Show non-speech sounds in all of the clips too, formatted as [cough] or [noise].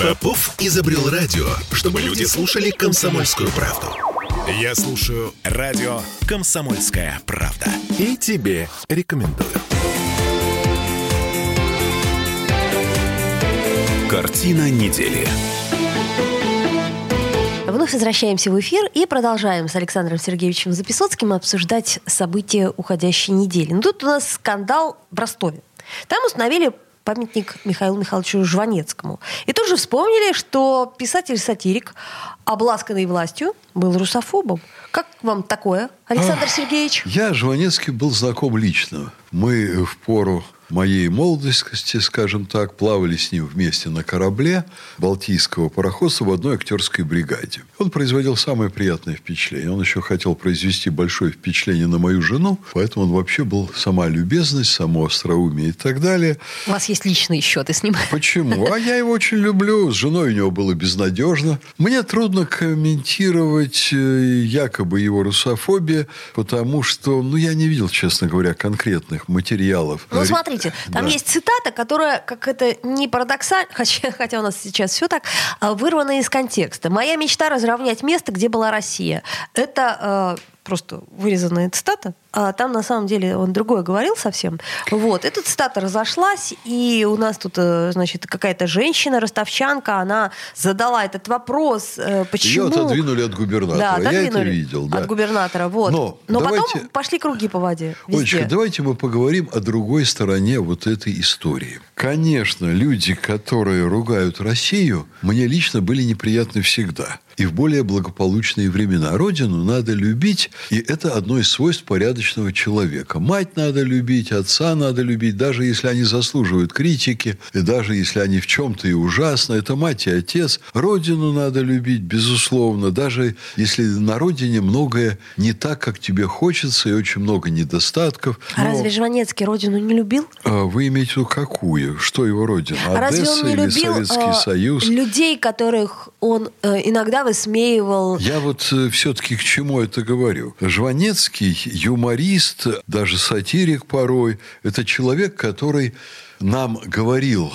Попов изобрел радио, чтобы люди слушали комсомольскую правду. Я слушаю радио «Комсомольская правда». И тебе рекомендую. Картина недели. Вновь возвращаемся в эфир и продолжаем с Александром Сергеевичем Записоцким обсуждать события уходящей недели. Ну, тут у нас скандал в Ростове. Там установили памятник Михаилу Михайловичу Жванецкому. И тут же вспомнили, что писатель-сатирик, обласканный властью, был русофобом. Как вам такое, Александр Ах, Сергеевич? Я Жванецкий был знаком лично. Мы в пору моей молодости, скажем так, плавали с ним вместе на корабле Балтийского пароходства в одной актерской бригаде. Он производил самое приятное впечатление. Он еще хотел произвести большое впечатление на мою жену, поэтому он вообще был сама любезность, само остроумие и так далее. У вас есть личные счеты с ним? [laughs] Почему? А я его очень люблю. С женой у него было безнадежно. Мне трудно комментировать э, якобы его русофобия, потому что, ну, я не видел, честно говоря, конкретных материалов. Ну, смотрите, смотрите, там да. есть цитата, которая, как это не парадоксально, [laughs] хотя, хотя у нас сейчас все так, а, вырвана из контекста. «Моя мечта разровнять место, где была Россия». Это э, просто вырезанная цитата, а там на самом деле он другое говорил совсем. Вот, эта цитата разошлась, и у нас тут, э, значит, какая-то женщина, ростовчанка, она задала этот вопрос, э, почему... Ее отодвинули от губернатора, да, отодвинули я это видел. Да. От губернатора, вот. Но, Но давайте... потом пошли круги по воде. Олечка, давайте мы поговорим о другой стороне вот этой истории. Конечно, люди, которые ругают Россию, мне лично были неприятны всегда и в более благополучные времена. Родину надо любить, и это одно из свойств порядочного человека. Мать надо любить, отца надо любить, даже если они заслуживают критики, и даже если они в чем-то и ужасно. Это мать и отец. Родину надо любить, безусловно, даже если на родине многое не так, как тебе хочется, и очень много недостатков. А Но... разве Жванецкий родину не любил? А вы имеете в виду какую? Что его родина? А Одесса разве он не или любил, Советский а, Союз? Людей, которых он э, иногда высмеивал. Я вот э, все-таки к чему это говорю? Жванецкий юморист, даже сатирик порой, это человек, который нам говорил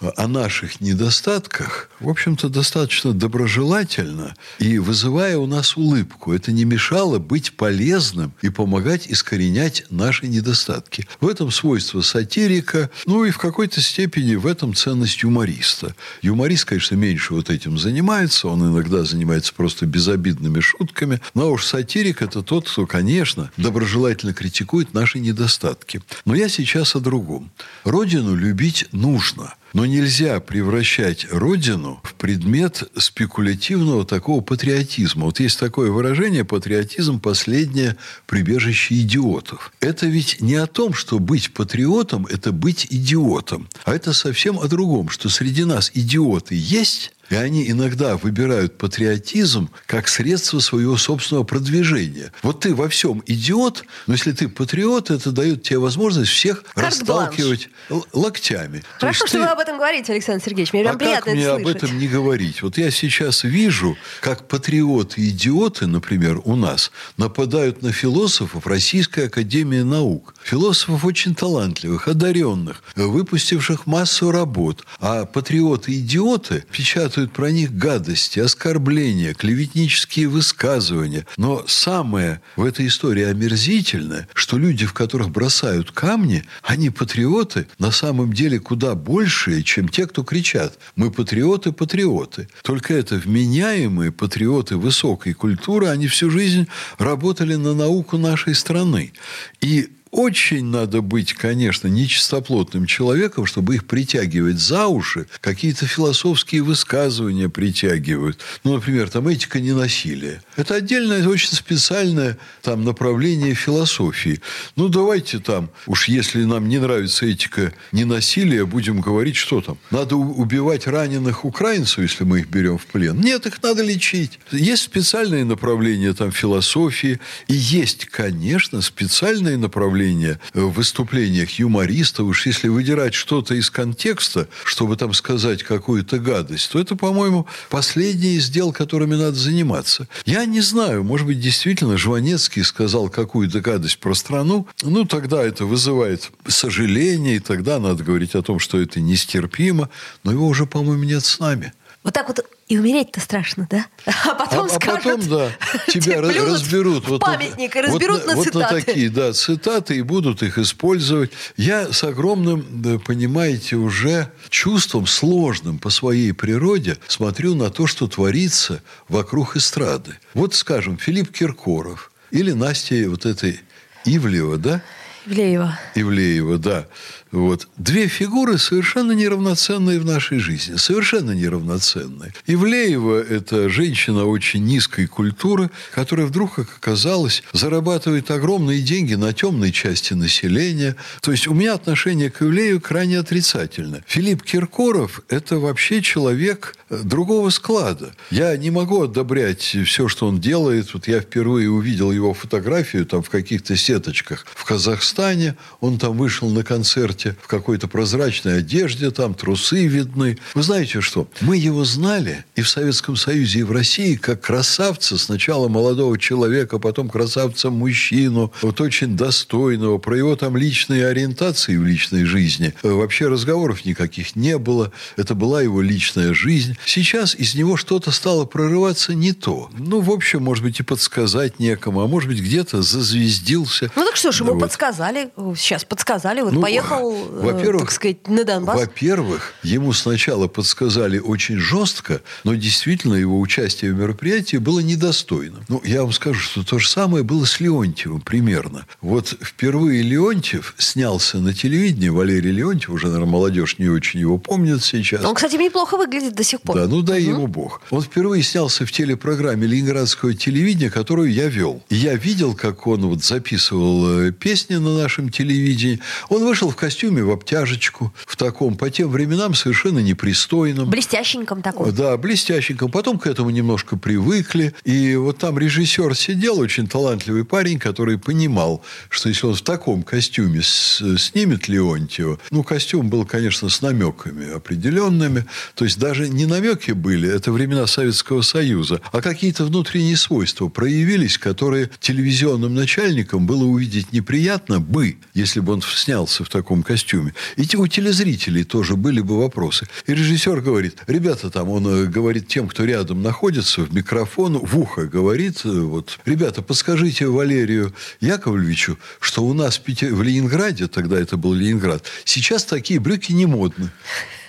о наших недостатках, в общем-то, достаточно доброжелательно и вызывая у нас улыбку. Это не мешало быть полезным и помогать искоренять наши недостатки. В этом свойство сатирика, ну и в какой-то степени в этом ценность юмориста. Юморист, конечно, меньше вот этим занимается, он иногда занимается просто безобидными шутками, но уж сатирик – это тот, кто, конечно, доброжелательно критикует наши недостатки. Но я сейчас о другом. Родину любить нужно – но нельзя превращать Родину в предмет спекулятивного такого патриотизма. Вот есть такое выражение «патриотизм – последнее прибежище идиотов». Это ведь не о том, что быть патриотом – это быть идиотом, а это совсем о другом, что среди нас идиоты есть, и они иногда выбирают патриотизм как средство своего собственного продвижения. Вот ты во всем идиот, но если ты патриот, это дает тебе возможность всех расталкивать локтями. Хорошо, что ты... вы об этом говорите, Александр Сергеевич. Мне прям а приятно как мне слышать. об этом не говорить? Вот я сейчас вижу, как патриоты и идиоты, например, у нас нападают на философов Российской Академии Наук. Философов очень талантливых, одаренных, выпустивших массу работ. А патриоты и идиоты печатают про них гадости, оскорбления, клеветнические высказывания. Но самое в этой истории омерзительное, что люди, в которых бросают камни, они патриоты на самом деле куда большие, чем те, кто кричат «Мы патриоты, патриоты». Только это вменяемые патриоты высокой культуры, они всю жизнь работали на науку нашей страны. И очень надо быть, конечно, нечистоплотным человеком, чтобы их притягивать за уши, какие-то философские высказывания притягивают. Ну, например, там этика ненасилия. Это отдельное, очень специальное там направление философии. Ну, давайте там, уж если нам не нравится этика ненасилия, будем говорить, что там. Надо убивать раненых украинцев, если мы их берем в плен. Нет, их надо лечить. Есть специальные направления там философии, и есть, конечно, специальные направления выступления, в выступлениях юмористов, уж если выдирать что-то из контекста, чтобы там сказать какую-то гадость, то это, по-моему, последний из дел, которыми надо заниматься. Я не знаю, может быть, действительно Жванецкий сказал какую-то гадость про страну, ну, тогда это вызывает сожаление, и тогда надо говорить о том, что это нестерпимо, но его уже, по-моему, нет с нами. Вот так вот и умереть-то страшно, да? А потом а, скажут... А потом, да, тебя [laughs] разберут. Вот памятник, разберут вот, на цитаты. Вот на такие, да, цитаты, и будут их использовать. Я с огромным, понимаете, уже чувством сложным по своей природе смотрю на то, что творится вокруг эстрады. Вот, скажем, Филипп Киркоров или Настя вот этой Ивлева, да? Ивлеева. Ивлеева, да. Вот. Две фигуры совершенно неравноценные в нашей жизни. Совершенно неравноценные. Ивлеева – это женщина очень низкой культуры, которая вдруг, как оказалось, зарабатывает огромные деньги на темной части населения. То есть у меня отношение к Ивлееву крайне отрицательное. Филипп Киркоров – это вообще человек э, другого склада. Я не могу одобрять все, что он делает. Вот я впервые увидел его фотографию там в каких-то сеточках в Казахстане. Он там вышел на концерте комнате, в какой-то прозрачной одежде, там трусы видны. Вы знаете что? Мы его знали и в Советском Союзе, и в России как красавца, сначала молодого человека, потом красавца-мужчину, вот очень достойного, про его там личные ориентации в личной жизни. Вообще разговоров никаких не было. Это была его личная жизнь. Сейчас из него что-то стало прорываться не то. Ну, в общем, может быть, и подсказать некому, а может быть, где-то зазвездился. Ну, так что ж, ему вот. подсказали. Сейчас подсказали. Вот ну, поехал Э, во-первых, так сказать, на Донбасс? Во-первых, ему сначала подсказали очень жестко, но действительно его участие в мероприятии было недостойным. Ну, я вам скажу, что то же самое было с Леонтьевым примерно. Вот впервые Леонтьев снялся на телевидении, Валерий Леонтьев, уже, наверное, молодежь не очень его помнит сейчас. Он, кстати, неплохо выглядит до сих пор. Да, ну дай угу. ему бог. Он впервые снялся в телепрограмме Ленинградского телевидения, которую я вел. И я видел, как он вот записывал э, песни на нашем телевидении. Он вышел в костюме костюме, в обтяжечку, в таком, по тем временам совершенно непристойном. Блестященьком таком. Да, блестященьком. Потом к этому немножко привыкли. И вот там режиссер сидел, очень талантливый парень, который понимал, что если он в таком костюме снимет Леонтьева, ну, костюм был, конечно, с намеками определенными. То есть даже не намеки были, это времена Советского Союза, а какие-то внутренние свойства проявились, которые телевизионным начальникам было увидеть неприятно бы, если бы он снялся в таком костюме. И у телезрителей тоже были бы вопросы. И режиссер говорит, ребята там, он э, говорит тем, кто рядом находится, в микрофон, в ухо говорит, э, вот, ребята, подскажите Валерию Яковлевичу, что у нас в Ленинграде, тогда это был Ленинград, сейчас такие брюки не модны.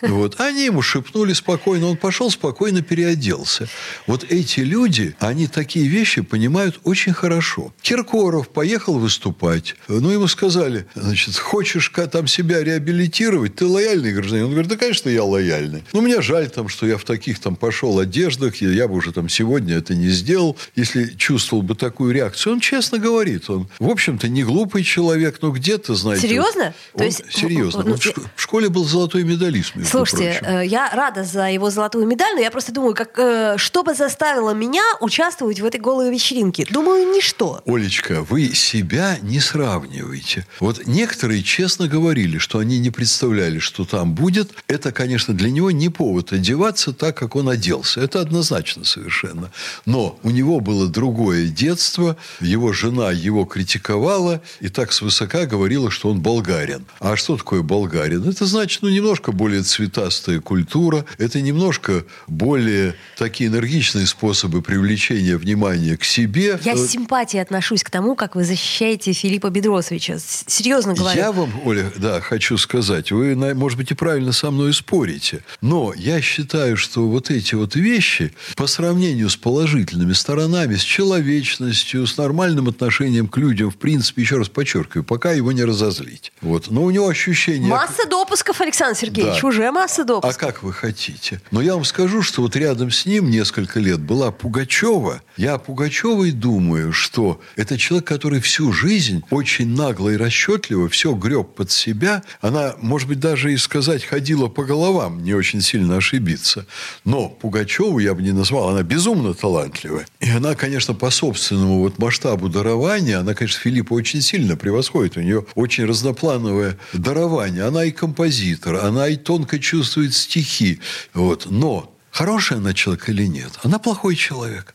Вот. Они ему шепнули спокойно, он пошел спокойно переоделся. Вот эти люди, они такие вещи понимают очень хорошо. Киркоров поехал выступать. Ну, ему сказали, значит, хочешь там себя реабилитировать, ты лояльный гражданин? Он говорит, да, конечно, я лояльный. Но мне жаль там, что я в таких там пошел одеждах, я, я бы уже там сегодня это не сделал, если чувствовал бы такую реакцию. Он честно говорит, он, в общем-то, не глупый человек, но где-то, знаете... Серьезно? Он, То есть... Серьезно. Он в школе был золотой медалист, Слушайте, прочим. Э, я рада за его золотую медаль, но я просто думаю, как, э, что бы заставило меня участвовать в этой голой вечеринке? Думаю, ничто. Олечка, вы себя не сравниваете. Вот некоторые честно говорили, что они не представляли, что там будет. Это, конечно, для него не повод одеваться так, как он оделся. Это однозначно совершенно. Но у него было другое детство. Его жена его критиковала и так свысока говорила, что он болгарин. А что такое болгарин? Это значит, ну, немножко более цветастая культура. Это немножко более такие энергичные способы привлечения внимания к себе. Я с симпатией отношусь к тому, как вы защищаете Филиппа Бедросовича. Серьезно говорю. Я вам, Оля, да, хочу сказать, вы, может быть, и правильно со мной спорите, но я считаю, что вот эти вот вещи по сравнению с положительными сторонами, с человечностью, с нормальным отношением к людям, в принципе, еще раз подчеркиваю, пока его не разозлить. Вот. Но у него ощущение... Масса допусков, Александр Сергеевич, да. уже Уже масса. А как вы хотите? Но я вам скажу, что вот рядом с ним несколько лет была Пугачева. Я о Пугачевой думаю, что это человек, который всю жизнь очень нагло и расчетливо все греб под себя. Она, может быть, даже и сказать, ходила по головам, не очень сильно ошибиться. Но Пугачеву я бы не назвал, она безумно талантливая. И она, конечно, по собственному вот масштабу дарования, она, конечно, Филиппа очень сильно превосходит. У нее очень разноплановое дарование. Она и композитор, она и тонко чувствует стихи. Вот. Но хороший она человек или нет? Она плохой человек.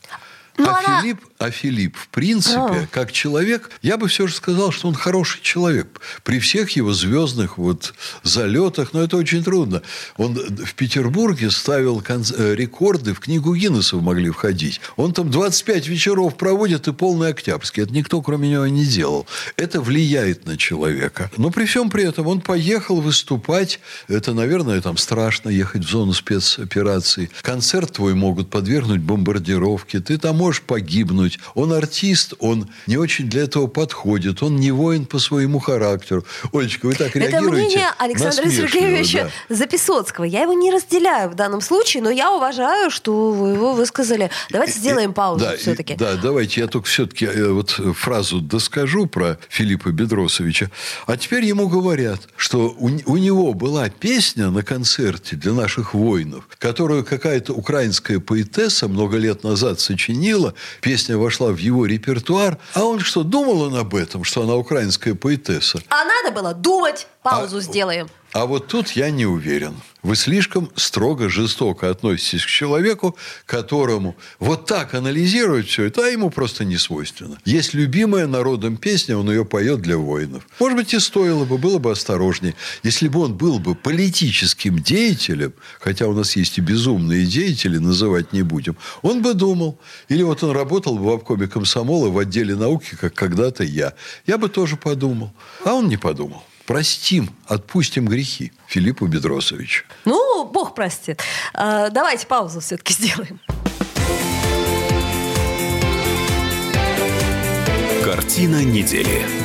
Но а, она... Филипп, а Филипп, в принципе, а. как человек, я бы все же сказал, что он хороший человек. При всех его звездных вот залетах, но это очень трудно. Он в Петербурге ставил э, рекорды, в книгу Гиннесов могли входить. Он там 25 вечеров проводит и полный октябрьский. Это никто, кроме него, не делал. Это влияет на человека. Но при всем при этом он поехал выступать. Это, наверное, там страшно ехать в зону спецоперации. Концерт твой могут подвергнуть бомбардировке. Ты там можешь погибнуть. Он артист, он не очень для этого подходит, он не воин по своему характеру. Олечка, вы так реагируете? Это мнение Александра Сергеевича да. Записоцкого. Я его не разделяю в данном случае, но я уважаю, что вы его высказали. Давайте сделаем паузу да, все-таки. Да, давайте я только все-таки э, вот фразу доскажу про Филиппа Бедросовича. А теперь ему говорят, что у, у него была песня на концерте для наших воинов, которую какая-то украинская поэтесса много лет назад сочинила, сочинила, песня вошла в его репертуар, а он что, думал он об этом, что она украинская поэтесса? А надо было думать. Паузу а, сделаем. А вот тут я не уверен. Вы слишком строго, жестоко относитесь к человеку, которому вот так анализировать все это, а ему просто не свойственно. Есть любимая народом песня, он ее поет для воинов. Может быть, и стоило бы, было бы осторожнее. Если бы он был бы политическим деятелем, хотя у нас есть и безумные деятели, называть не будем, он бы думал. Или вот он работал бы в обкоме комсомола в отделе науки, как когда-то я. Я бы тоже подумал. А он не подумал простим, отпустим грехи Филиппу Бедросовичу. Ну, Бог простит. А, давайте паузу все-таки сделаем. Картина недели.